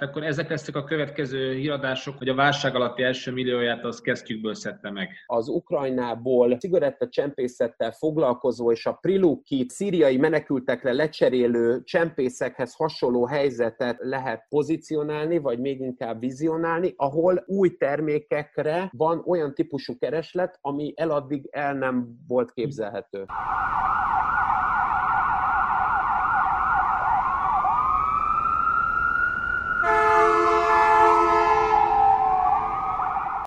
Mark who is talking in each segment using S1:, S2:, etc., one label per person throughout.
S1: Akkor ezek lesznek a következő híradások, hogy a válság alatti első millióját az kesztyűkből szedte meg.
S2: Az Ukrajnából cigarettacsempészettel foglalkozó és a Prilukit szíriai menekültekre lecserélő csempészekhez hasonló helyzetet lehet pozícionálni, vagy még inkább vizionálni, ahol új termékekre van olyan típusú kereslet, ami eladdig el nem volt képzelhető.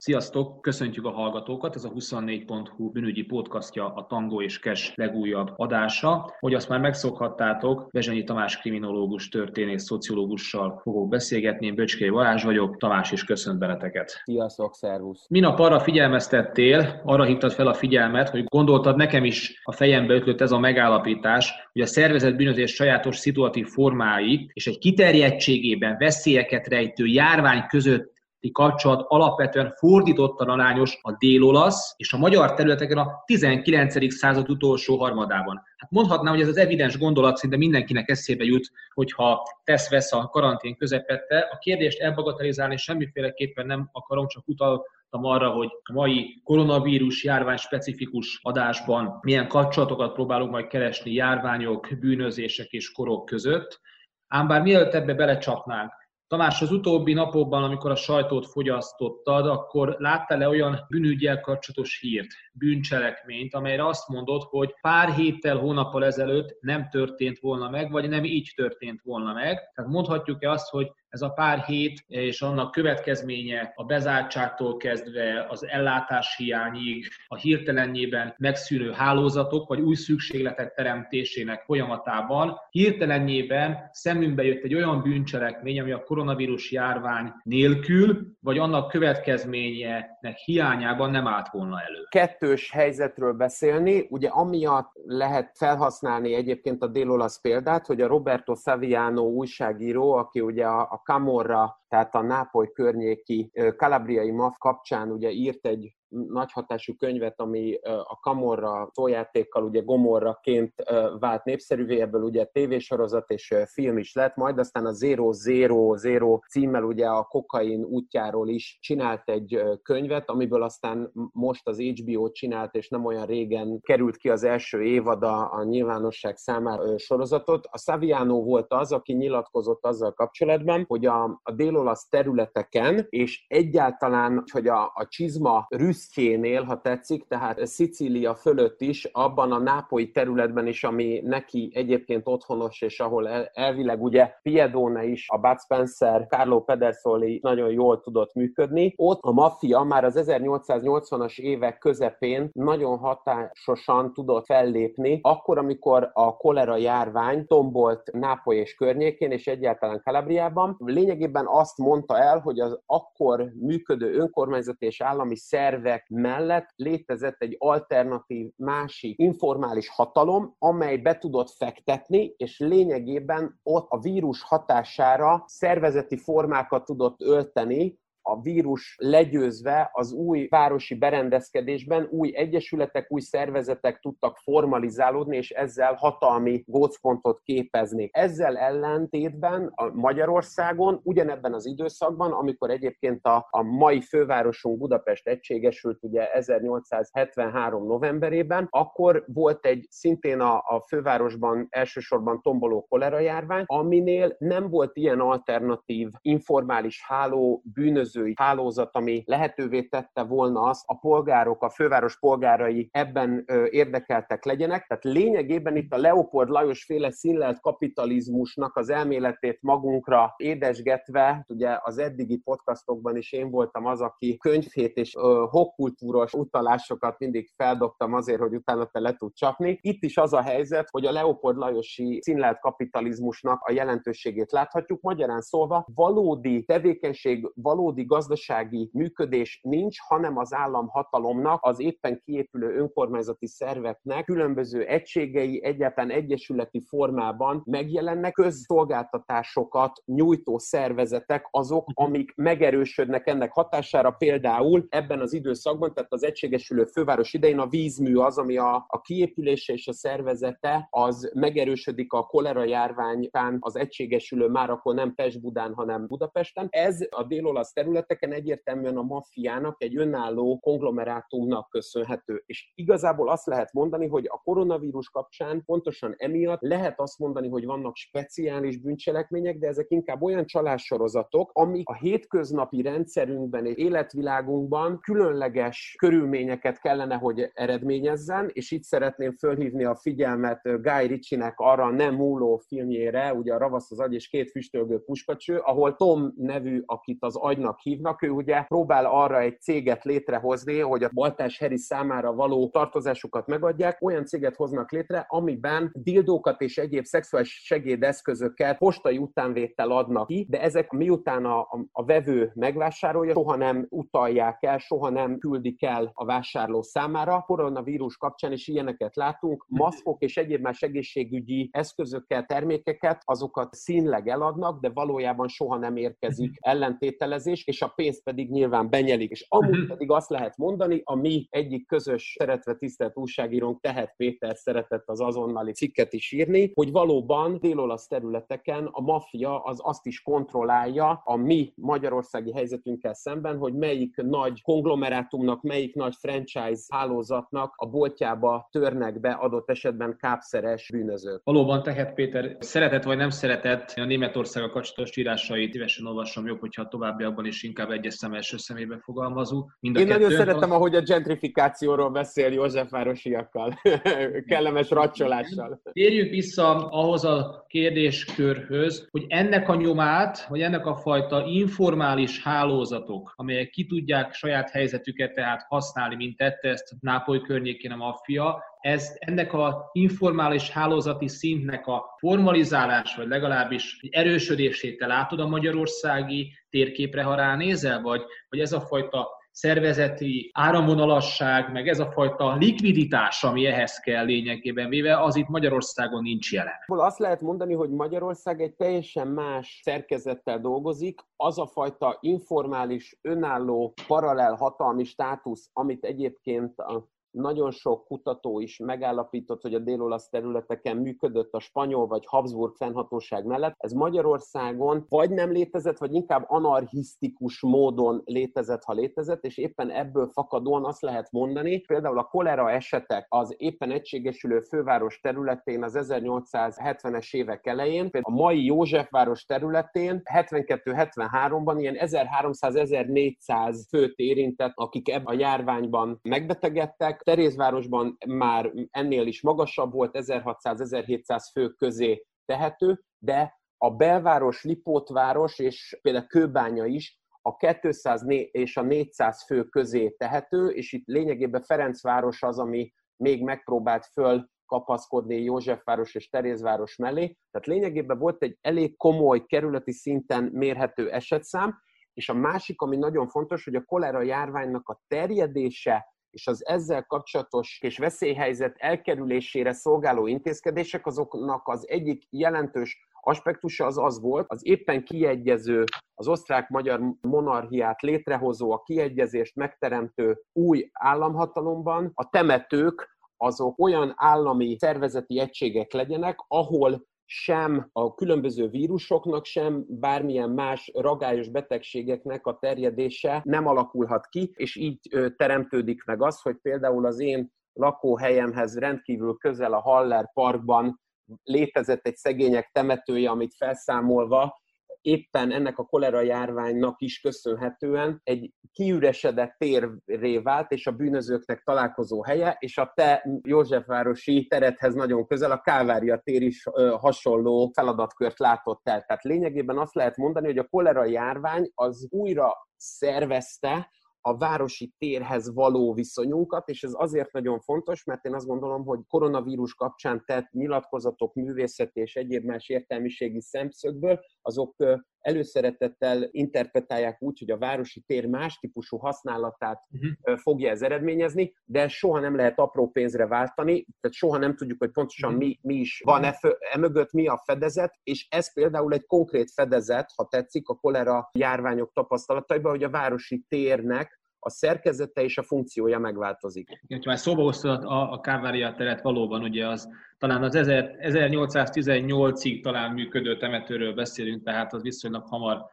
S1: Sziasztok, köszöntjük a hallgatókat, ez a 24.hu bűnügyi podcastja, a Tango és Kes legújabb adása. Hogy azt már megszokhattátok, Bezsenyi Tamás kriminológus, történész, szociológussal fogok beszélgetni, én Böcskei Balázs vagyok, Tamás is köszönt benneteket.
S2: Sziasztok, szervusz!
S1: Minap arra figyelmeztettél, arra hívtad fel a figyelmet, hogy gondoltad nekem is a fejembe ötlött ez a megállapítás, hogy a szervezet bűnözés sajátos szituatív formái és egy kiterjedtségében veszélyeket rejtő járvány között kapcsolat alapvetően fordítottan arányos a dél-olasz és a magyar területeken a 19. század utolsó harmadában. Hát mondhatnám, hogy ez az evidens gondolat szinte mindenkinek eszébe jut, hogyha tesz-vesz a karantén közepette. A kérdést elbagatelizálni semmiféleképpen nem akarom, csak utaltam arra, hogy a mai koronavírus járvány specifikus adásban milyen kapcsolatokat próbálunk majd keresni járványok, bűnözések és korok között. Ám bár mielőtt ebbe belecsapnánk, Tamás, az utóbbi napokban, amikor a sajtót fogyasztottad, akkor láttál-e olyan bűnügyel kapcsolatos hírt, bűncselekményt, amelyre azt mondod, hogy pár héttel, hónappal ezelőtt nem történt volna meg, vagy nem így történt volna meg. Tehát mondhatjuk-e azt, hogy ez a pár hét és annak következménye a bezártságtól kezdve az ellátás hiányig, a hirtelenjében megszűnő hálózatok vagy új szükségletek teremtésének folyamatában. Hirtelenjében szemünkbe jött egy olyan bűncselekmény, ami a koronavírus járvány nélkül, vagy annak következményének hiányában nem állt volna elő.
S2: Kettős helyzetről beszélni, ugye amiatt lehet felhasználni egyébként a délolasz példát, hogy a Roberto Saviano újságíró, aki ugye a, a Camorra, tehát a Nápoly környéki kalabriai MAF kapcsán ugye írt egy nagy hatású könyvet, ami a Kamorra szójátékkal ugye Gomorraként vált népszerűvé, ebből ugye tévésorozat és film is lett, majd aztán a Zero Zero Zero címmel ugye a kokain útjáról is csinált egy könyvet, amiből aztán most az HBO csinált, és nem olyan régen került ki az első évad a, nyilvánosság számára sorozatot. A Saviano volt az, aki nyilatkozott azzal kapcsolatban, hogy a, a délolasz területeken, és egyáltalán, hogy a, a csizma rűsz küsztjénél, ha tetszik, tehát Szicília fölött is, abban a nápoi területben is, ami neki egyébként otthonos, és ahol elvileg ugye Piedone is, a Bud Spencer, Carlo Pedersoli nagyon jól tudott működni. Ott a maffia már az 1880-as évek közepén nagyon hatásosan tudott fellépni, akkor, amikor a kolera járvány tombolt Nápoly és környékén, és egyáltalán Kalabriában. Lényegében azt mondta el, hogy az akkor működő önkormányzati és állami szerve szervek mellett létezett egy alternatív, másik informális hatalom, amely be tudott fektetni, és lényegében ott a vírus hatására szervezeti formákat tudott ölteni, a vírus legyőzve az új városi berendezkedésben új egyesületek, új szervezetek tudtak formalizálódni, és ezzel hatalmi gócpontot képezni. Ezzel ellentétben a Magyarországon ugyanebben az időszakban, amikor egyébként a, a mai fővárosunk Budapest egységesült ugye 1873 novemberében, akkor volt egy szintén a, a fővárosban elsősorban tomboló kolera járvány, aminél nem volt ilyen alternatív informális háló bűnöző bűnözői hálózat, ami lehetővé tette volna azt, a polgárok, a főváros polgárai ebben érdekeltek legyenek. Tehát lényegében itt a Leopold Lajos féle színlelt kapitalizmusnak az elméletét magunkra édesgetve, ugye az eddigi podcastokban is én voltam az, aki könyvhét és hokkultúros utalásokat mindig feldobtam azért, hogy utána te le tud csapni. Itt is az a helyzet, hogy a Leopold Lajosi színlelt kapitalizmusnak a jelentőségét láthatjuk. Magyarán szólva, valódi tevékenység, valódi valódi gazdasági működés nincs, hanem az államhatalomnak, az éppen kiépülő önkormányzati szerveknek különböző egységei egyáltalán egyesületi formában megjelennek, közszolgáltatásokat nyújtó szervezetek azok, amik megerősödnek ennek hatására, például ebben az időszakban, tehát az egységesülő főváros idején a vízmű az, ami a, a kiépülése és a szervezete, az megerősödik a kolera járvány az egységesülő már akkor nem Pest-Budán, hanem Budapesten. Ez a dél-olasz területeken egyértelműen a maffiának egy önálló konglomerátumnak köszönhető. És igazából azt lehet mondani, hogy a koronavírus kapcsán pontosan emiatt lehet azt mondani, hogy vannak speciális bűncselekmények, de ezek inkább olyan csalássorozatok, amik a hétköznapi rendszerünkben és életvilágunkban különleges körülményeket kellene, hogy eredményezzen, és itt szeretném fölhívni a figyelmet Guy Ritchie-nek arra nem múló filmjére, ugye a Ravasz az agy és két füstölgő puskacső, ahol Tom nevű, akit az agynak hívnak, ő ugye próbál arra egy céget létrehozni, hogy a Baltás Heri számára való tartozásukat megadják, olyan céget hoznak létre, amiben dildókat és egyéb szexuális segédeszközöket postai utánvétel adnak ki, de ezek miután a, a, a vevő megvásárolja, soha nem utalják el, soha nem küldik el a vásárló számára. Koronavírus kapcsán is ilyeneket látunk, maszkok és egyéb más egészségügyi eszközökkel, termékeket, azokat színleg eladnak, de valójában soha nem érkezik mhm. ellentételezés, és a pénzt pedig nyilván benyelik. És amúgy mhm. pedig azt lehet mondani, a mi egyik közös szeretve tisztelt újságírónk Tehet Péter szeretett az azonnali cikket is írni, hogy valóban dél-olasz területeken a maffia az azt is kontrollálja a mi magyarországi helyzetünkkel szemben, hogy melyik nagy konglomerátumnak, melyik nagy franchise hálózatnak a boltjába törnek be adott esetben kápszeres bűnözők.
S1: Valóban Tehet Péter szeretett vagy nem szeretett a Németország a kapcsolatos írásait szívesen olvasom, jobb, hogyha továbbiakban is inkább egyes szem első szemébe fogalmazunk.
S2: Mind a Én nagyon szeretem, ahogy a gentrifikációról beszél Józsefvárosiakkal, kellemes racsolással.
S1: Térjünk vissza ahhoz a kérdéskörhöz, hogy ennek a nyomát, vagy ennek a fajta informális hálózatok, amelyek ki tudják saját helyzetüket tehát használni, mint tette ezt Nápoly környékén a maffia, ez ennek a informális hálózati szintnek a formalizálás, vagy legalábbis erősödését te látod a magyarországi térképre, ha ránézel, vagy, vagy ez a fajta szervezeti áramvonalasság, meg ez a fajta likviditás, ami ehhez kell lényegében véve, az itt Magyarországon nincs jelen.
S2: Azt lehet mondani, hogy Magyarország egy teljesen más szerkezettel dolgozik. Az a fajta informális, önálló, paralel hatalmi státusz, amit egyébként a nagyon sok kutató is megállapított, hogy a dél-olasz területeken működött a spanyol vagy Habsburg fennhatóság mellett. Ez Magyarországon vagy nem létezett, vagy inkább anarchisztikus módon létezett, ha létezett, és éppen ebből fakadóan azt lehet mondani, például a kolera esetek az éppen egységesülő főváros területén az 1870-es évek elején, például a mai Józsefváros területén 72-73-ban ilyen 1300-1400 főt érintett, akik ebben a járványban megbetegedtek, Terézvárosban már ennél is magasabb volt, 1600-1700 fő közé tehető, de a belváros, Lipótváros és például Kőbánya is a 200 és a 400 fő közé tehető, és itt lényegében Ferencváros az, ami még megpróbált föl kapaszkodni Józsefváros és Terézváros mellé. Tehát lényegében volt egy elég komoly kerületi szinten mérhető esetszám, és a másik, ami nagyon fontos, hogy a kolera járványnak a terjedése és az ezzel kapcsolatos és veszélyhelyzet elkerülésére szolgáló intézkedések azoknak az egyik jelentős aspektusa az az volt, az éppen kiegyező, az osztrák-magyar monarchiát létrehozó, a kiegyezést megteremtő új államhatalomban. A temetők azok olyan állami szervezeti egységek legyenek, ahol sem a különböző vírusoknak, sem bármilyen más ragályos betegségeknek a terjedése nem alakulhat ki, és így teremtődik meg az, hogy például az én lakóhelyemhez rendkívül közel a Haller Parkban létezett egy szegények temetője, amit felszámolva éppen ennek a kolera járványnak is köszönhetően egy kiüresedett térré vált, és a bűnözőknek találkozó helye, és a te Józsefvárosi terethez nagyon közel, a Kávária tér is hasonló feladatkört látott el. Tehát lényegében azt lehet mondani, hogy a kolera járvány az újra szervezte a városi térhez való viszonyunkat, és ez azért nagyon fontos, mert én azt gondolom, hogy koronavírus kapcsán tett nyilatkozatok, művészeti és egyéb más értelmiségi szemszögből azok előszeretettel interpretálják úgy, hogy a városi tér más típusú használatát uh-huh. fogja ez eredményezni, de soha nem lehet apró pénzre váltani, tehát soha nem tudjuk, hogy pontosan uh-huh. mi, mi is van e, e mögött, mi a fedezet, és ez például egy konkrét fedezet, ha tetszik, a kolera járványok tapasztalataiban, hogy a városi térnek a szerkezete és a funkciója megváltozik.
S1: Igen, már szóba hoztad a, a Kávária teret, valóban ugye az talán az 1818-ig talán működő temetőről beszélünk, tehát az viszonylag hamar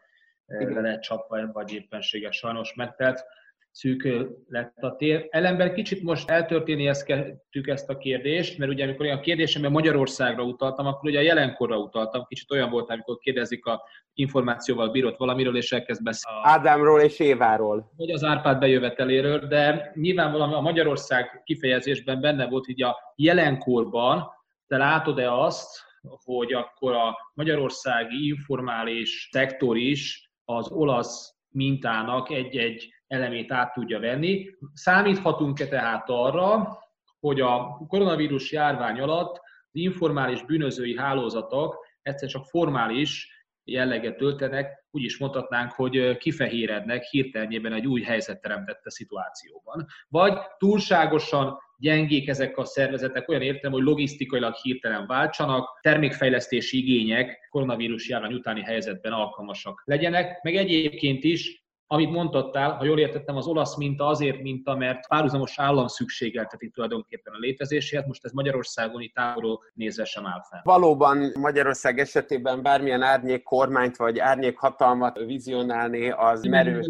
S1: eh, Igen. le lehet csapva, vagy éppenséges sajnos megtelt szűk lett a tér. Ellenben kicsit most eltörténezkedtük ezt a kérdést, mert ugye amikor a kérdésemben Magyarországra utaltam, akkor ugye a jelenkorra utaltam, kicsit olyan volt, amikor kérdezik a információval bírott valamiről, és elkezd beszélni.
S2: Ádámról és Éváról.
S1: Vagy az Árpád bejöveteléről, de nyilvánvalóan a Magyarország kifejezésben benne volt így a jelenkorban, te látod-e azt, hogy akkor a magyarországi informális szektor is az olasz mintának egy-egy elemét át tudja venni. Számíthatunk-e tehát arra, hogy a koronavírus járvány alatt az informális bűnözői hálózatok egyszer csak formális jelleget töltenek, úgy is mondhatnánk, hogy kifehérednek hirtelenjében egy új helyzet teremtette szituációban. Vagy túlságosan gyengék ezek a szervezetek, olyan értem, hogy logisztikailag hirtelen váltsanak, termékfejlesztési igények koronavírus járvány utáni helyzetben alkalmasak legyenek, meg egyébként is amit mondtál, ha jól értettem, az olasz minta azért minta, mert párhuzamos állam szükségelteti tulajdonképpen a létezéséhez, most ez Magyarországon itt távolról nézve sem áll fel.
S2: Valóban Magyarország esetében bármilyen árnyék kormányt vagy árnyék hatalmat vizionálni az merő.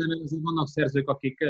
S1: Vannak szerzők, akik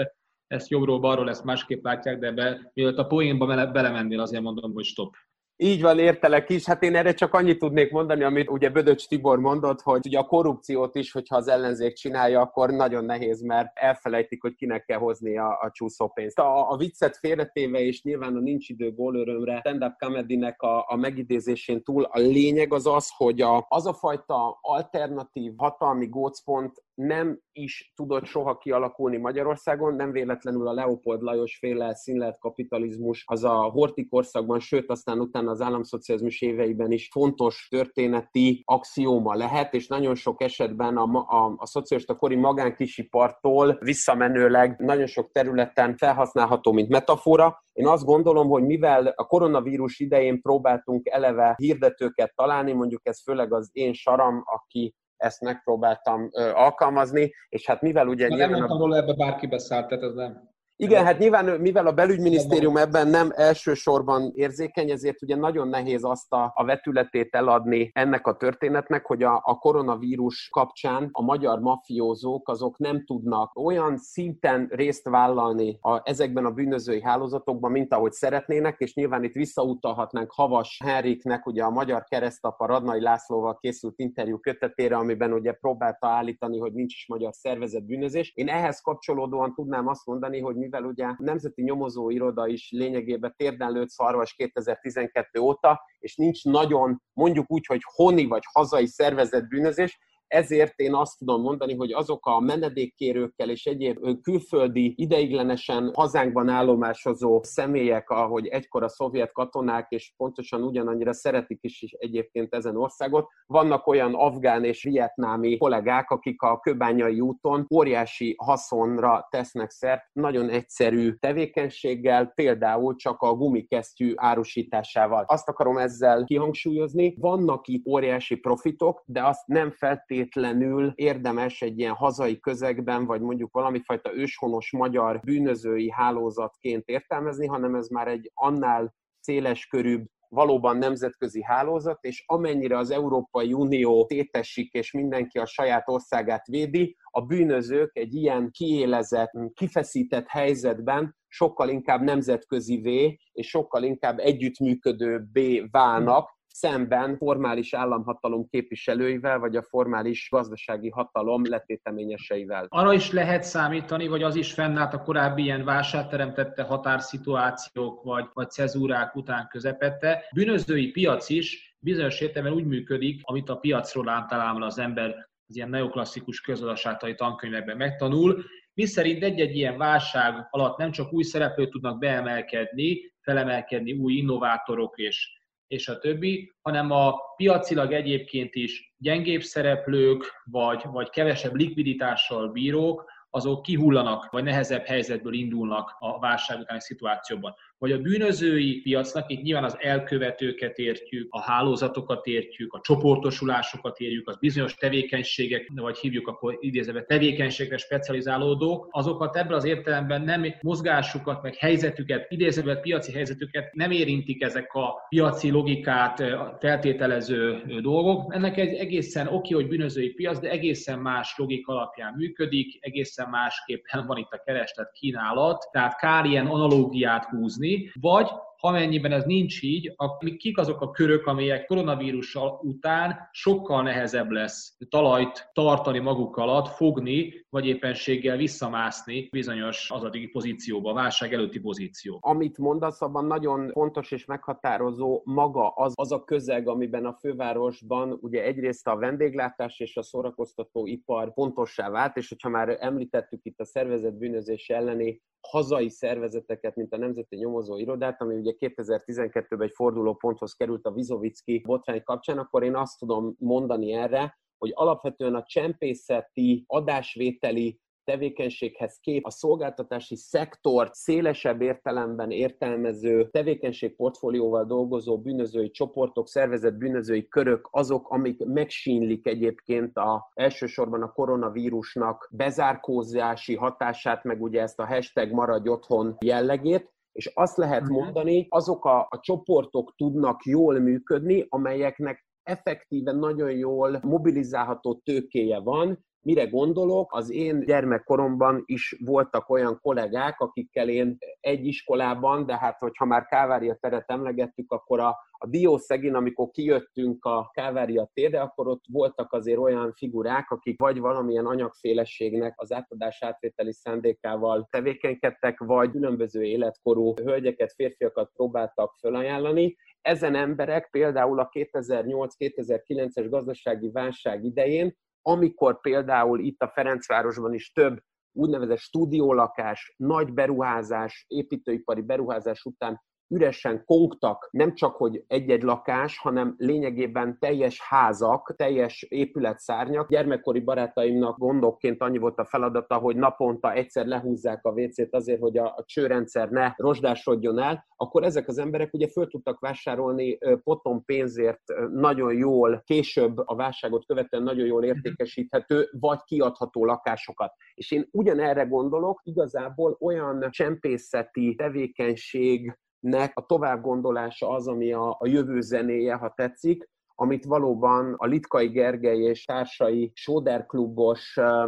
S1: ezt jobbról-balról ezt másképp látják, de be, mielőtt a poénba belemennél, azért mondom, hogy stop.
S2: Így van, értelek is. Hát én erre csak annyit tudnék mondani, amit ugye Bödöcs Tibor mondott, hogy ugye a korrupciót is, hogyha az ellenzék csinálja, akkor nagyon nehéz, mert elfelejtik, hogy kinek kell hozni a, a csúszópénzt. A, a viccet félretéve, és nyilván a nincs idő gólörömre, stand-up comedy-nek a, a megidézésén túl, a lényeg az az, hogy a, az a fajta alternatív hatalmi gócpont nem is tudott soha kialakulni Magyarországon, nem véletlenül a Leopold Lajos féle színlet kapitalizmus az a Horti korszakban, sőt aztán utána az államszocializmus éveiben is fontos történeti axióma lehet, és nagyon sok esetben a, a, a szocialista kori magánkisipartól visszamenőleg nagyon sok területen felhasználható, mint metafora. Én azt gondolom, hogy mivel a koronavírus idején próbáltunk eleve hirdetőket találni, mondjuk ez főleg az én saram, aki ezt megpróbáltam alkalmazni, és hát mivel ugye...
S1: Na, nem mondtam róla, ebbe bárki beszállt, tehát ez nem...
S2: Igen, hát nyilván mivel a belügyminisztérium ebben nem elsősorban érzékeny, ezért ugye nagyon nehéz azt a, a vetületét eladni ennek a történetnek, hogy a, a koronavírus kapcsán a magyar mafiózók azok nem tudnak olyan szinten részt vállalni a, ezekben a bűnözői hálózatokban, mint ahogy szeretnének, és nyilván itt visszautalhatnánk Havas Henriknek, ugye a magyar keresztapa Radnai Lászlóval készült interjú kötetére, amiben ugye próbálta állítani, hogy nincs is magyar szervezet bűnözés. Én ehhez kapcsolódóan tudnám azt mondani, hogy mivel ugye a Nemzeti Nyomozó Iroda is lényegében térden lőtt szarvas 2012 óta, és nincs nagyon, mondjuk úgy, hogy honi vagy hazai szervezett bűnözés, ezért én azt tudom mondani, hogy azok a menedékkérőkkel és egyéb külföldi ideiglenesen hazánkban állomásozó személyek, ahogy egykor a szovjet katonák, és pontosan ugyanannyira szeretik is, is egyébként ezen országot, vannak olyan afgán és vietnámi kollégák, akik a köbányai úton óriási haszonra tesznek szert, nagyon egyszerű tevékenységgel, például csak a gumikesztyű árusításával. Azt akarom ezzel kihangsúlyozni, vannak itt óriási profitok, de azt nem feltétlenül feltétlenül érdemes egy ilyen hazai közegben, vagy mondjuk valami fajta őshonos magyar bűnözői hálózatként értelmezni, hanem ez már egy annál széles körűbb valóban nemzetközi hálózat, és amennyire az Európai Unió tétesik, és mindenki a saját országát védi, a bűnözők egy ilyen kiélezett, kifeszített helyzetben sokkal inkább nemzetközivé, és sokkal inkább együttműködőbbé válnak, szemben formális államhatalom képviselőivel, vagy a formális gazdasági hatalom letéteményeseivel.
S1: Arra is lehet számítani, vagy az is fennállt a korábbi ilyen válságteremtette határszituációk, vagy, vagy cezúrák után közepette. Bűnözői piac is bizonyos értelemben úgy működik, amit a piacról általában az ember az ilyen neoklasszikus közgazdasági tankönyvekben megtanul, mi szerint egy-egy ilyen válság alatt nem csak új szereplők tudnak beemelkedni, felemelkedni új innovátorok és és a többi, hanem a piacilag egyébként is gyengébb szereplők, vagy, vagy kevesebb likviditással bírók, azok kihullanak, vagy nehezebb helyzetből indulnak a válság utáni szituációban vagy a bűnözői piacnak, itt nyilván az elkövetőket értjük, a hálózatokat értjük, a csoportosulásokat érjük, az bizonyos tevékenységek, vagy hívjuk akkor idézve tevékenységre specializálódók, azokat ebből az értelemben nem mozgásukat, meg helyzetüket, idézve piaci helyzetüket nem érintik ezek a piaci logikát feltételező dolgok. Ennek egy egészen oké, hogy bűnözői piac, de egészen más logika alapján működik, egészen másképpen van itt a kereslet kínálat, tehát kár ilyen analógiát húzni, consumir, pode vagy Amennyiben ez nincs így, akkor kik azok a körök, amelyek koronavírus után sokkal nehezebb lesz talajt tartani maguk alatt, fogni, vagy éppenséggel visszamászni bizonyos azadigi pozícióba, válság előtti pozíció.
S2: Amit mondasz, abban nagyon fontos és meghatározó maga az, az a közeg, amiben a fővárosban ugye egyrészt a vendéglátás és a szórakoztató ipar pontossá vált, és hogyha már említettük itt a szervezet bűnözés elleni hazai szervezeteket, mint a Nemzeti Nyomozó Irodát, ami ugye 2012-ben egy forduló ponthoz került a Vizovicki botrány kapcsán, akkor én azt tudom mondani erre, hogy alapvetően a csempészeti, adásvételi tevékenységhez kép a szolgáltatási szektort szélesebb értelemben értelmező tevékenységportfólióval dolgozó bűnözői csoportok, szervezett bűnözői körök azok, amik megsínlik egyébként a, elsősorban a koronavírusnak bezárkózási hatását, meg ugye ezt a hashtag maradj otthon jellegét, és azt lehet mhm. mondani, azok a, a csoportok tudnak jól működni, amelyeknek effektíven nagyon jól mobilizálható tőkéje van, Mire gondolok? Az én gyermekkoromban is voltak olyan kollégák, akikkel én egy iskolában, de hát hogyha már Kávária teret emlegettük, akkor a, a Diószegin, amikor kijöttünk a Kávária térre, akkor ott voltak azért olyan figurák, akik vagy valamilyen anyagfélességnek az átadás átvételi szándékával tevékenykedtek, vagy különböző életkorú hölgyeket, férfiakat próbáltak felajánlani. Ezen emberek például a 2008-2009-es gazdasági válság idején amikor például itt a Ferencvárosban is több úgynevezett stúdiólakás, nagy beruházás, építőipari beruházás után üresen kongtak, nem csak hogy egy-egy lakás, hanem lényegében teljes házak, teljes épületszárnyak. Gyermekkori barátaimnak gondokként annyi volt a feladata, hogy naponta egyszer lehúzzák a WC-t azért, hogy a, csőrendszer ne rozsdásodjon el, akkor ezek az emberek ugye föl tudtak vásárolni potom pénzért nagyon jól, később a válságot követően nagyon jól mhm. értékesíthető, vagy kiadható lakásokat. És én ugyanerre gondolok, igazából olyan csempészeti tevékenység, nek a továbbgondolása az, ami a, a jövő zenéje, ha tetszik, amit valóban a Litkai Gergely és társai Soder klubos,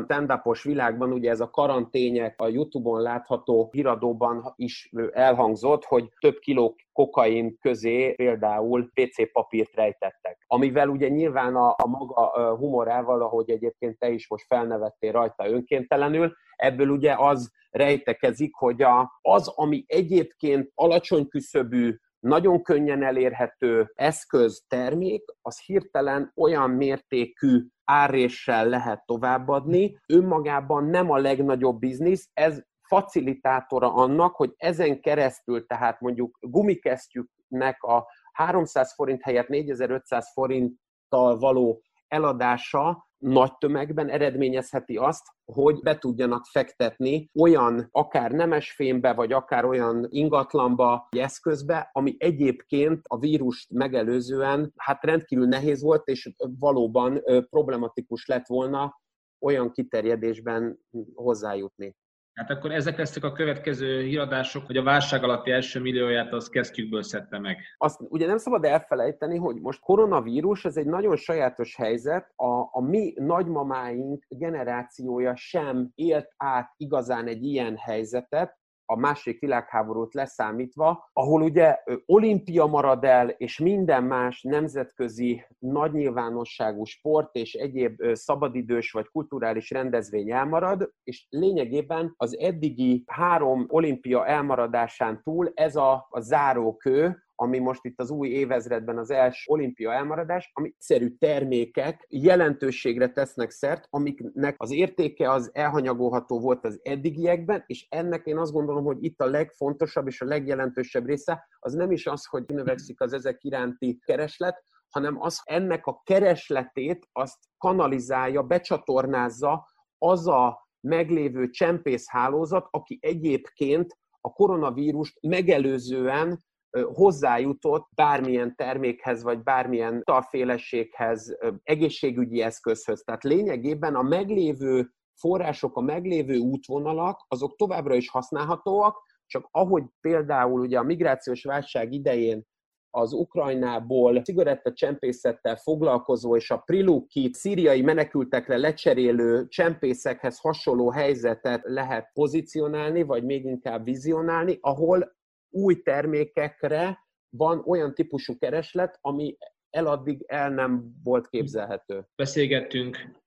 S2: stand világban, ugye ez a karantények a Youtube-on látható híradóban is elhangzott, hogy több kiló kokain közé például PC papírt rejtettek. Amivel ugye nyilván a, a maga humorával, ahogy egyébként te is most felnevettél rajta önkéntelenül, ebből ugye az rejtekezik, hogy a, az, ami egyébként alacsony küszöbű, nagyon könnyen elérhető eszköz, termék, az hirtelen olyan mértékű áréssel lehet továbbadni. Önmagában nem a legnagyobb biznisz, ez facilitátora annak, hogy ezen keresztül, tehát mondjuk gumikesztyűknek a 300 forint helyett 4500 forinttal való eladása nagy tömegben eredményezheti azt, hogy be tudjanak fektetni olyan akár nemesfémbe, vagy akár olyan ingatlanba, vagy eszközbe, ami egyébként a vírust megelőzően hát rendkívül nehéz volt, és valóban problematikus lett volna olyan kiterjedésben hozzájutni.
S1: Hát akkor ezek lesznek a következő híradások, hogy a válság alatti első millióját az kezdjükből szedte meg.
S2: Azt ugye nem szabad elfelejteni, hogy most koronavírus, ez egy nagyon sajátos helyzet. A, a mi nagymamáink generációja sem élt át igazán egy ilyen helyzetet, a második világháborút leszámítva, ahol ugye olimpia marad el, és minden más nemzetközi nagy nyilvánosságú sport és egyéb szabadidős vagy kulturális rendezvény elmarad, és lényegében az eddigi három olimpia elmaradásán túl ez a, a zárókő, ami most itt az új évezredben az első olimpia elmaradás, ami szerű termékek jelentőségre tesznek szert, amiknek az értéke az elhanyagolható volt az eddigiekben, és ennek én azt gondolom, hogy itt a legfontosabb és a legjelentősebb része az nem is az, hogy növekszik az ezek iránti kereslet, hanem az ennek a keresletét azt kanalizálja, becsatornázza az a meglévő csempészhálózat, aki egyébként a koronavírust megelőzően hozzájutott bármilyen termékhez, vagy bármilyen tarféleséghez, egészségügyi eszközhöz. Tehát lényegében a meglévő források, a meglévő útvonalak, azok továbbra is használhatóak, csak ahogy például ugye a migrációs válság idején az Ukrajnából cigarettacsempészettel foglalkozó és a Priluki szíriai menekültekre lecserélő csempészekhez hasonló helyzetet lehet pozícionálni, vagy még inkább vizionálni, ahol új termékekre van olyan típusú kereslet, ami eladdig el nem volt képzelhető.
S1: Beszélgettünk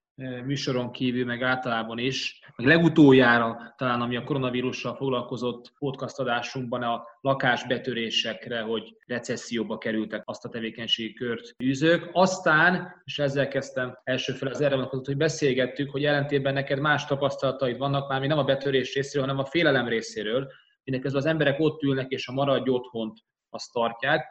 S1: műsoron kívül, meg általában is, meg legutoljára talán, ami a koronavírussal foglalkozott podcast adásunkban a lakásbetörésekre, hogy recesszióba kerültek azt a tevékenységi kört űzők. Aztán, és ezzel kezdtem első fel az erre vonatkozott, hogy beszélgettük, hogy jelentében neked más tapasztalataid vannak, már mi nem a betörés részéről, hanem a félelem részéről. Mindenkezve az emberek ott ülnek, és a maradj otthont azt tartják.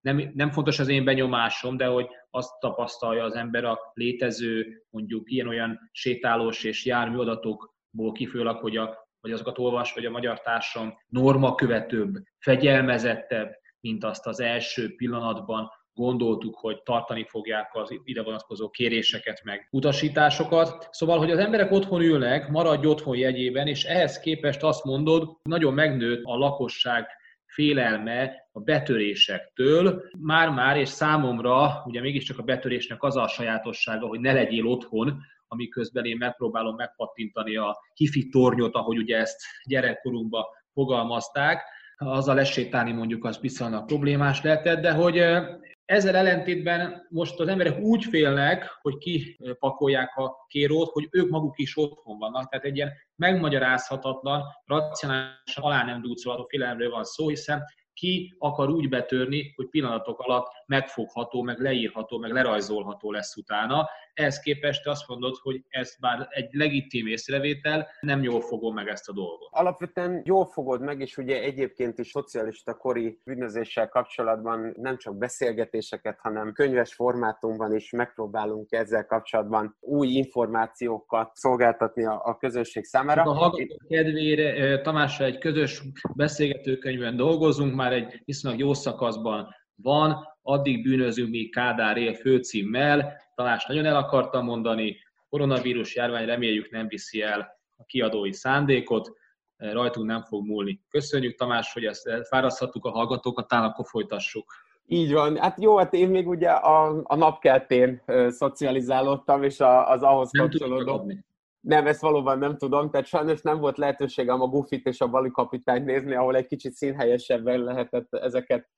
S1: Nem, nem fontos az én benyomásom, de hogy azt tapasztalja az ember a létező, mondjuk ilyen-olyan sétálós és jármű adatokból kifolyólag, hogy, a, hogy azokat olvas, vagy a magyar társam norma követőbb, fegyelmezettebb, mint azt az első pillanatban gondoltuk, hogy tartani fogják az ide vonatkozó kéréseket, meg utasításokat. Szóval, hogy az emberek otthon ülnek, maradj otthon jegyében, és ehhez képest azt mondod, nagyon megnőtt a lakosság félelme a betörésektől. Már-már, és számomra, ugye mégiscsak a betörésnek az a sajátossága, hogy ne legyél otthon, amiközben én megpróbálom megpattintani a hifi tornyot, ahogy ugye ezt gyerekkorunkban fogalmazták, azzal lesétálni mondjuk az viszonylag problémás lehetett, de hogy ezzel ellentétben most az emberek úgy félnek, hogy kipakolják a kérót, hogy ők maguk is otthon vannak. Tehát egy ilyen megmagyarázhatatlan, racionálisan alá nem dúcolható félelemről van szó, hiszen ki akar úgy betörni, hogy pillanatok alatt megfogható, meg leírható, meg lerajzolható lesz utána. Ehhez képest azt mondod, hogy ez bár egy legitim észrevétel, nem jól fogom meg ezt a dolgot.
S2: Alapvetően jól fogod meg, és ugye egyébként is szocialista kori bűnözéssel kapcsolatban nem csak beszélgetéseket, hanem könyves formátumban is megpróbálunk ezzel kapcsolatban új információkat szolgáltatni a, a közönség számára.
S1: A hallgatók kedvére Tamásra egy közös beszélgetőkönyvben dolgozunk, már egy viszonylag jó szakaszban van, addig bűnözünk, míg Kádár él főcímmel, Talán nagyon el akartam mondani, koronavírus járvány reméljük nem viszi el a kiadói szándékot, rajtunk nem fog múlni. Köszönjük Tamás, hogy ezt fáraszthattuk a hallgatókat, talán akkor folytassuk.
S2: Így van. Hát jó, hát én még ugye a, a napkeltén szocializálódtam, és a, az ahhoz nem kapcsolódó. Nem, ezt valóban nem tudom, tehát sajnos nem volt lehetőségem a Gufit és a Bali kapitányt nézni, ahol egy kicsit színhelyesebben lehetett ezeket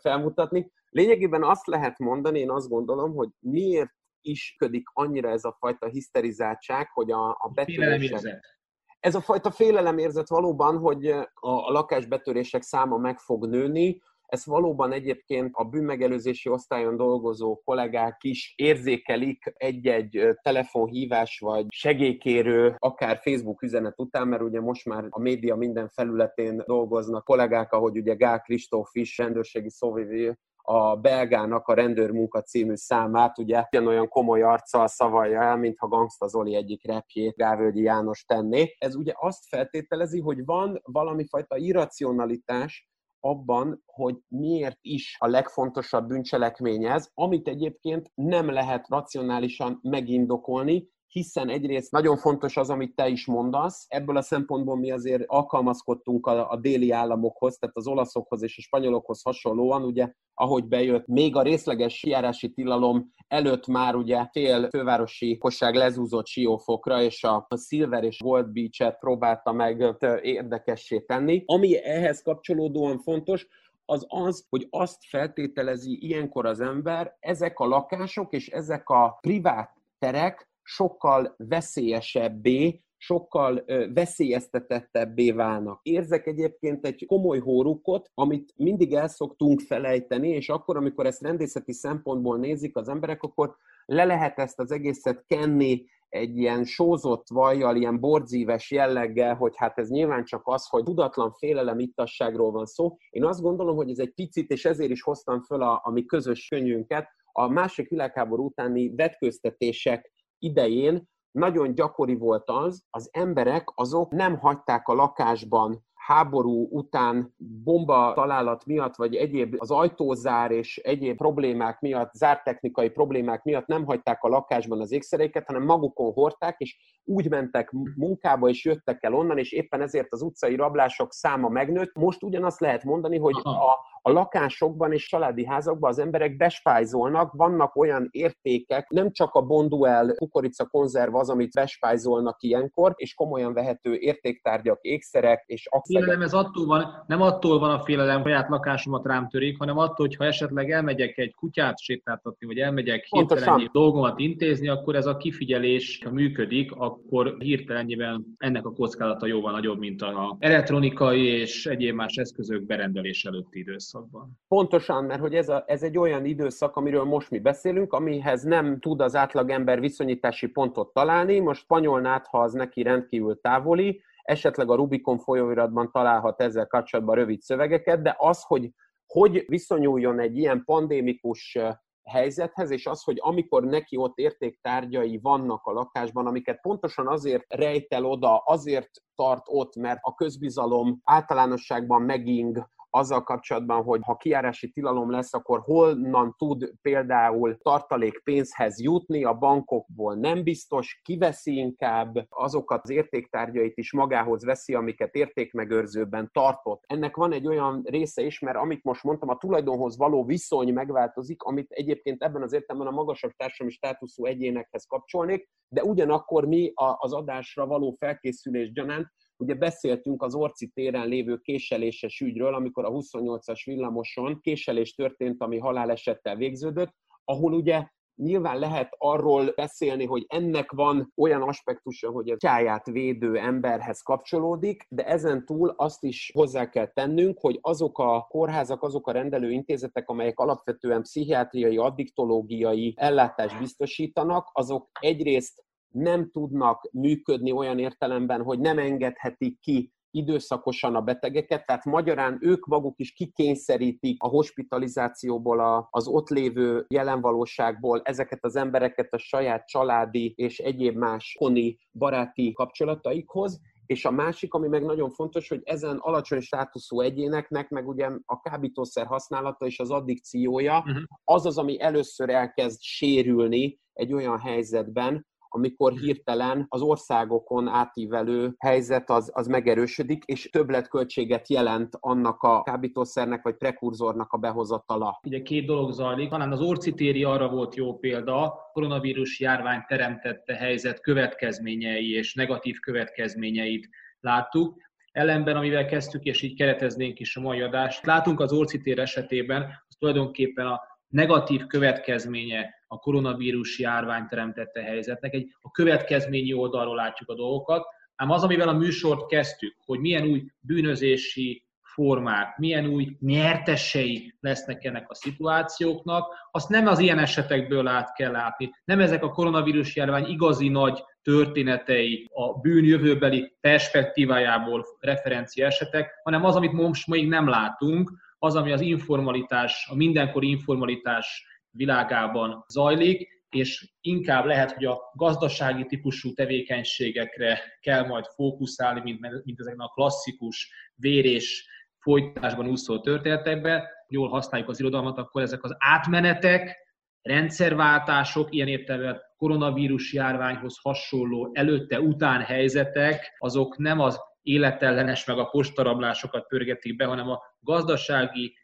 S2: felmutatni. Lényegében azt lehet mondani, én azt gondolom, hogy miért is ködik annyira ez a fajta hiszterizáltság, hogy a, a betörések... Ez a fajta félelemérzet valóban, hogy a, a lakásbetörések száma meg fog nőni, ezt valóban egyébként a bűnmegelőzési osztályon dolgozó kollégák is érzékelik egy-egy telefonhívás vagy segélykérő, akár Facebook üzenet után, mert ugye most már a média minden felületén dolgoznak kollégák, ahogy ugye Gál Kristóf is, rendőrségi szóvivő, a belgának a rendőrmunka című számát, ugye olyan komoly arccal szavalja el, mintha Gangsta Zoli egyik repjét Gávölgyi János tenné. Ez ugye azt feltételezi, hogy van valami fajta irracionalitás abban, hogy miért is a legfontosabb bűncselekmény ez, amit egyébként nem lehet racionálisan megindokolni, hiszen egyrészt nagyon fontos az, amit te is mondasz. Ebből a szempontból mi azért alkalmazkodtunk a, a déli államokhoz, tehát az olaszokhoz és a spanyolokhoz hasonlóan, ugye, ahogy bejött, még a részleges járási tilalom előtt már ugye fél fővárosi kosság lezúzott siófokra, és a Silver és Gold Beach-et próbálta meg érdekessé tenni. Ami ehhez kapcsolódóan fontos, az az, hogy azt feltételezi ilyenkor az ember, ezek a lakások és ezek a privát terek sokkal veszélyesebbé sokkal veszélyeztetettebbé válnak. Érzek egyébként egy komoly hórukot, amit mindig el szoktunk felejteni, és akkor, amikor ezt rendészeti szempontból nézik az emberek, akkor le lehet ezt az egészet kenni egy ilyen sózott vajjal, ilyen borzíves jelleggel, hogy hát ez nyilván csak az, hogy tudatlan félelem ittasságról van szó. Én azt gondolom, hogy ez egy picit, és ezért is hoztam föl a, a mi közös könyvünket, a másik világháború utáni vetköztetések idején nagyon gyakori volt az, az emberek azok nem hagyták a lakásban háború után bomba találat miatt, vagy egyéb az ajtózár és egyéb problémák miatt, zártechnikai problémák miatt nem hagyták a lakásban az ékszereiket, hanem magukon hordták, és úgy mentek munkába, és jöttek el onnan, és éppen ezért az utcai rablások száma megnőtt. Most ugyanazt lehet mondani, hogy a, a lakásokban és családi házakban az emberek bespájzolnak, vannak olyan értékek, nem csak a bonduel kukorica konzerv az, amit bespájzolnak ilyenkor, és komolyan vehető értéktárgyak, ékszerek és.
S1: Félelem, ez attól van, nem attól van a félelem, hogy saját lakásomat rám törik, hanem attól, hogy ha esetleg elmegyek egy kutyát sétáltatni, vagy elmegyek hirtelen dolgomat intézni, akkor ez a kifigyelés ha működik, akkor hirtelenjében ennek a kockázata jóval nagyobb, mint a elektronikai és egyéb más eszközök berendelés előtti időszak időszakban.
S2: Pontosan, mert hogy ez, a, ez egy olyan időszak, amiről most mi beszélünk, amihez nem tud az átlagember viszonyítási pontot találni. Most spanyolnát, ha az neki rendkívül távoli, esetleg a Rubikon folyóiratban találhat ezzel kapcsolatban rövid szövegeket, de az, hogy hogy viszonyuljon egy ilyen pandémikus helyzethez, és az, hogy amikor neki ott értéktárgyai vannak a lakásban, amiket pontosan azért rejtel oda, azért tart ott, mert a közbizalom általánosságban meging, azzal kapcsolatban, hogy ha kiárási tilalom lesz, akkor honnan tud például tartalék pénzhez jutni, a bankokból nem biztos, kiveszi inkább? Azokat az értéktárgyait is magához veszi, amiket értékmegőrzőben tartott. Ennek van egy olyan része is, mert amit most mondtam, a tulajdonhoz való viszony megváltozik, amit egyébként ebben az értelemben a magasabb társadalmi státuszú egyénekhez kapcsolnék, de ugyanakkor mi az adásra való felkészülés gyanánt Ugye beszéltünk az Orci téren lévő késeléses ügyről, amikor a 28-as villamoson késelés történt, ami halálesettel végződött, ahol ugye Nyilván lehet arról beszélni, hogy ennek van olyan aspektusa, hogy a csáját védő emberhez kapcsolódik, de ezen túl azt is hozzá kell tennünk, hogy azok a kórházak, azok a rendelőintézetek, amelyek alapvetően pszichiátriai, addiktológiai ellátást biztosítanak, azok egyrészt nem tudnak működni olyan értelemben, hogy nem engedhetik ki időszakosan a betegeket, tehát magyarán ők maguk is kikényszerítik a hospitalizációból, az ott lévő jelenvalóságból ezeket az embereket a saját családi és egyéb más koni baráti kapcsolataikhoz, és a másik, ami meg nagyon fontos, hogy ezen alacsony státuszú egyéneknek, meg ugye a kábítószer használata és az addikciója, uh-huh. az az, ami először elkezd sérülni egy olyan helyzetben, amikor hirtelen az országokon átívelő helyzet az, az megerősödik, és többletköltséget jelent annak a kábítószernek vagy prekurzornak a behozatala.
S1: Ugye két dolog zajlik, talán az orcitéri arra volt jó példa, koronavírus járvány teremtette helyzet következményei és negatív következményeit láttuk. Ellenben, amivel kezdtük, és így kereteznénk is a mai adást, látunk az orcitér esetében, az tulajdonképpen a negatív következménye a koronavírus járvány teremtette helyzetnek. Egy, a következményi oldalról látjuk a dolgokat, ám az, amivel a műsort kezdtük, hogy milyen új bűnözési formák, milyen új nyertesei lesznek ennek a szituációknak, azt nem az ilyen esetekből át kell látni. Nem ezek a koronavírus járvány igazi nagy történetei a bűn jövőbeli perspektívájából referencia esetek, hanem az, amit most még nem látunk, az, ami az informalitás, a mindenkori informalitás világában zajlik, és inkább lehet, hogy a gazdasági típusú tevékenységekre kell majd fókuszálni, mint, mint ezekben a klasszikus vérés folytásban úszó történetekben, jól használjuk az irodalmat, akkor ezek az átmenetek, rendszerváltások, ilyen értelemben koronavírus járványhoz hasonló előtte-után helyzetek, azok nem az életellenes meg a postarablásokat pörgetik be, hanem a gazdasági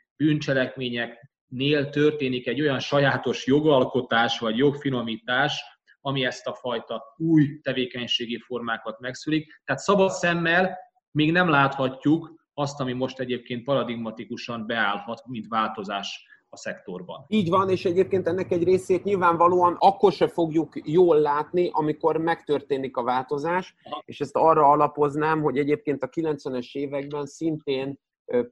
S1: bűncselekményeknél történik egy olyan sajátos jogalkotás vagy jogfinomítás, ami ezt a fajta új tevékenységi formákat megszülik. Tehát szabad szemmel még nem láthatjuk azt, ami most egyébként paradigmatikusan beállhat, mint változás a a szektorban.
S2: Így van, és egyébként ennek egy részét nyilvánvalóan akkor se fogjuk jól látni, amikor megtörténik a változás, Aha. és ezt arra alapoznám, hogy egyébként a 90-es években szintén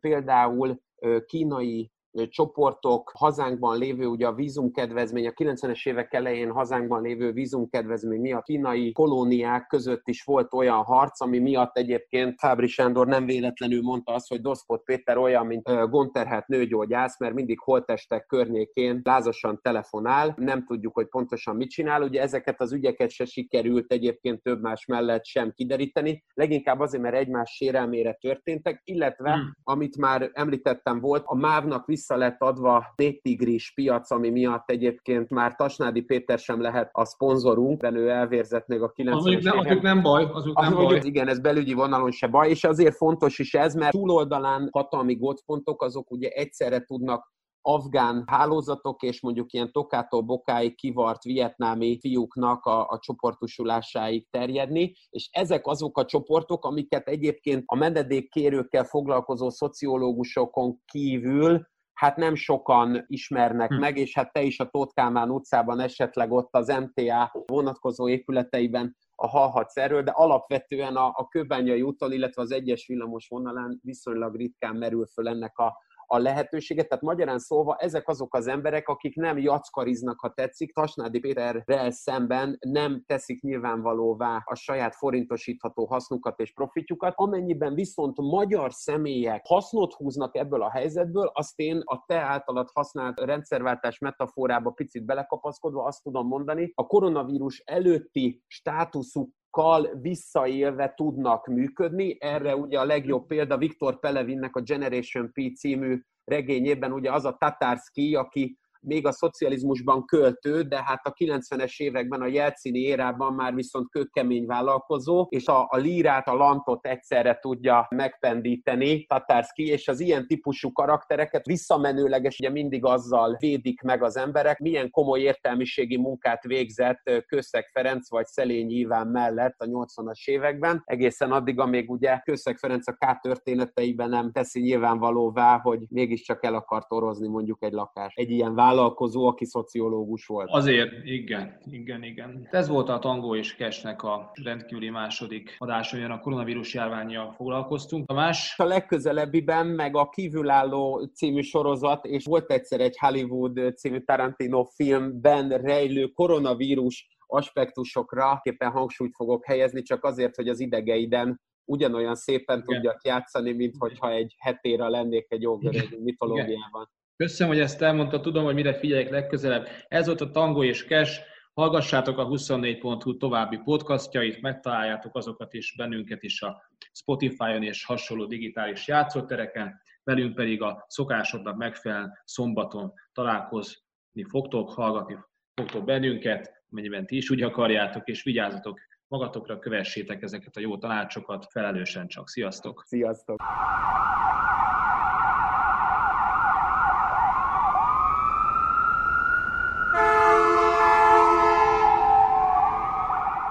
S2: például kínai csoportok, hazánkban lévő, ugye a vízumkedvezmény, a 90-es évek elején hazánkban lévő vízumkedvezmény miatt kínai kolóniák között is volt olyan harc, ami miatt egyébként Fábri Sándor nem véletlenül mondta azt, hogy Doszpot Péter olyan, mint gonterhet nőgyógyász, mert mindig holtestek környékén lázasan telefonál, nem tudjuk, hogy pontosan mit csinál, ugye ezeket az ügyeket se sikerült egyébként több más mellett sem kideríteni, leginkább azért, mert egymás sérelmére történtek, illetve, hmm. amit már említettem volt, a MÁV-nak vissza lett adva tigris piac, ami miatt egyébként már Tasnádi Péter sem lehet a szponzorunk, de ő elvérzett még a 90-es
S1: nem, azok nem baj, azok nem baj.
S2: Igen, ez belügyi vonalon se baj, és azért fontos is ez, mert túloldalán hatalmi gócpontok, azok ugye egyszerre tudnak afgán hálózatok és mondjuk ilyen tokától bokáig kivart vietnámi fiúknak a, a csoportosulásáig terjedni, és ezek azok a csoportok, amiket egyébként a menedékkérőkkel foglalkozó szociológusokon kívül hát nem sokan ismernek hm. meg, és hát te is a Tóth Kálmán utcában esetleg ott az MTA vonatkozó épületeiben a hallhatsz erről, de alapvetően a, a Kőbányai úton, illetve az egyes villamos vonalán viszonylag ritkán merül föl ennek a, a lehetőséget. Tehát magyarán szólva ezek azok az emberek, akik nem jackariznak, ha tetszik, Tasnádi Péterrel szemben nem teszik nyilvánvalóvá a saját forintosítható hasznukat és profitjukat. Amennyiben viszont magyar személyek hasznot húznak ebből a helyzetből, azt én a te általad használt rendszerváltás metaforába picit belekapaszkodva azt tudom mondani, a koronavírus előtti státuszuk kal visszaélve tudnak működni. Erre ugye a legjobb példa Viktor Pelevinnek a Generation P című regényében ugye az a Tatarski, aki még a szocializmusban költő, de hát a 90-es években a jelcini érában már viszont kőkemény vállalkozó, és a, a lírát, a lantot egyszerre tudja megpendíteni Tatárszki, és az ilyen típusú karaktereket visszamenőleges ugye mindig azzal védik meg az emberek, milyen komoly értelmiségi munkát végzett Kőszeg Ferenc vagy Szelényi Iván mellett a 80-as években, egészen addig, amíg ugye Kőszeg Ferenc a K történeteiben nem teszi nyilvánvalóvá, hogy mégiscsak el akart orozni mondjuk egy lakást. Egy ilyen vállalkozó, aki szociológus volt.
S1: Azért, igen, igen, igen. Ez volt a Tango és Kesnek a rendkívüli második adása, olyan a koronavírus járványjal foglalkoztunk. A más?
S2: A legközelebbiben meg a Kívülálló című sorozat, és volt egyszer egy Hollywood című Tarantino filmben rejlő koronavírus aspektusokra képpen hangsúlyt fogok helyezni, csak azért, hogy az idegeiden ugyanolyan szépen Igen. tudjak játszani, mint hogyha egy hetére lennék egy ógörög mitológiában.
S1: Köszönöm, hogy ezt elmondta, tudom, hogy mire figyeljek legközelebb. Ez volt a Tango és Cash. Hallgassátok a 24.hu további podcastjait, megtaláljátok azokat is, bennünket is a Spotify-on és hasonló digitális játszótereken, velünk pedig a szokásodnak megfelelően szombaton találkozni fogtok, hallgatni fogtok bennünket, mennyiben ti is úgy akarjátok, és vigyázzatok magatokra, kövessétek ezeket a jó tanácsokat, felelősen csak. Sziasztok!
S2: Sziasztok!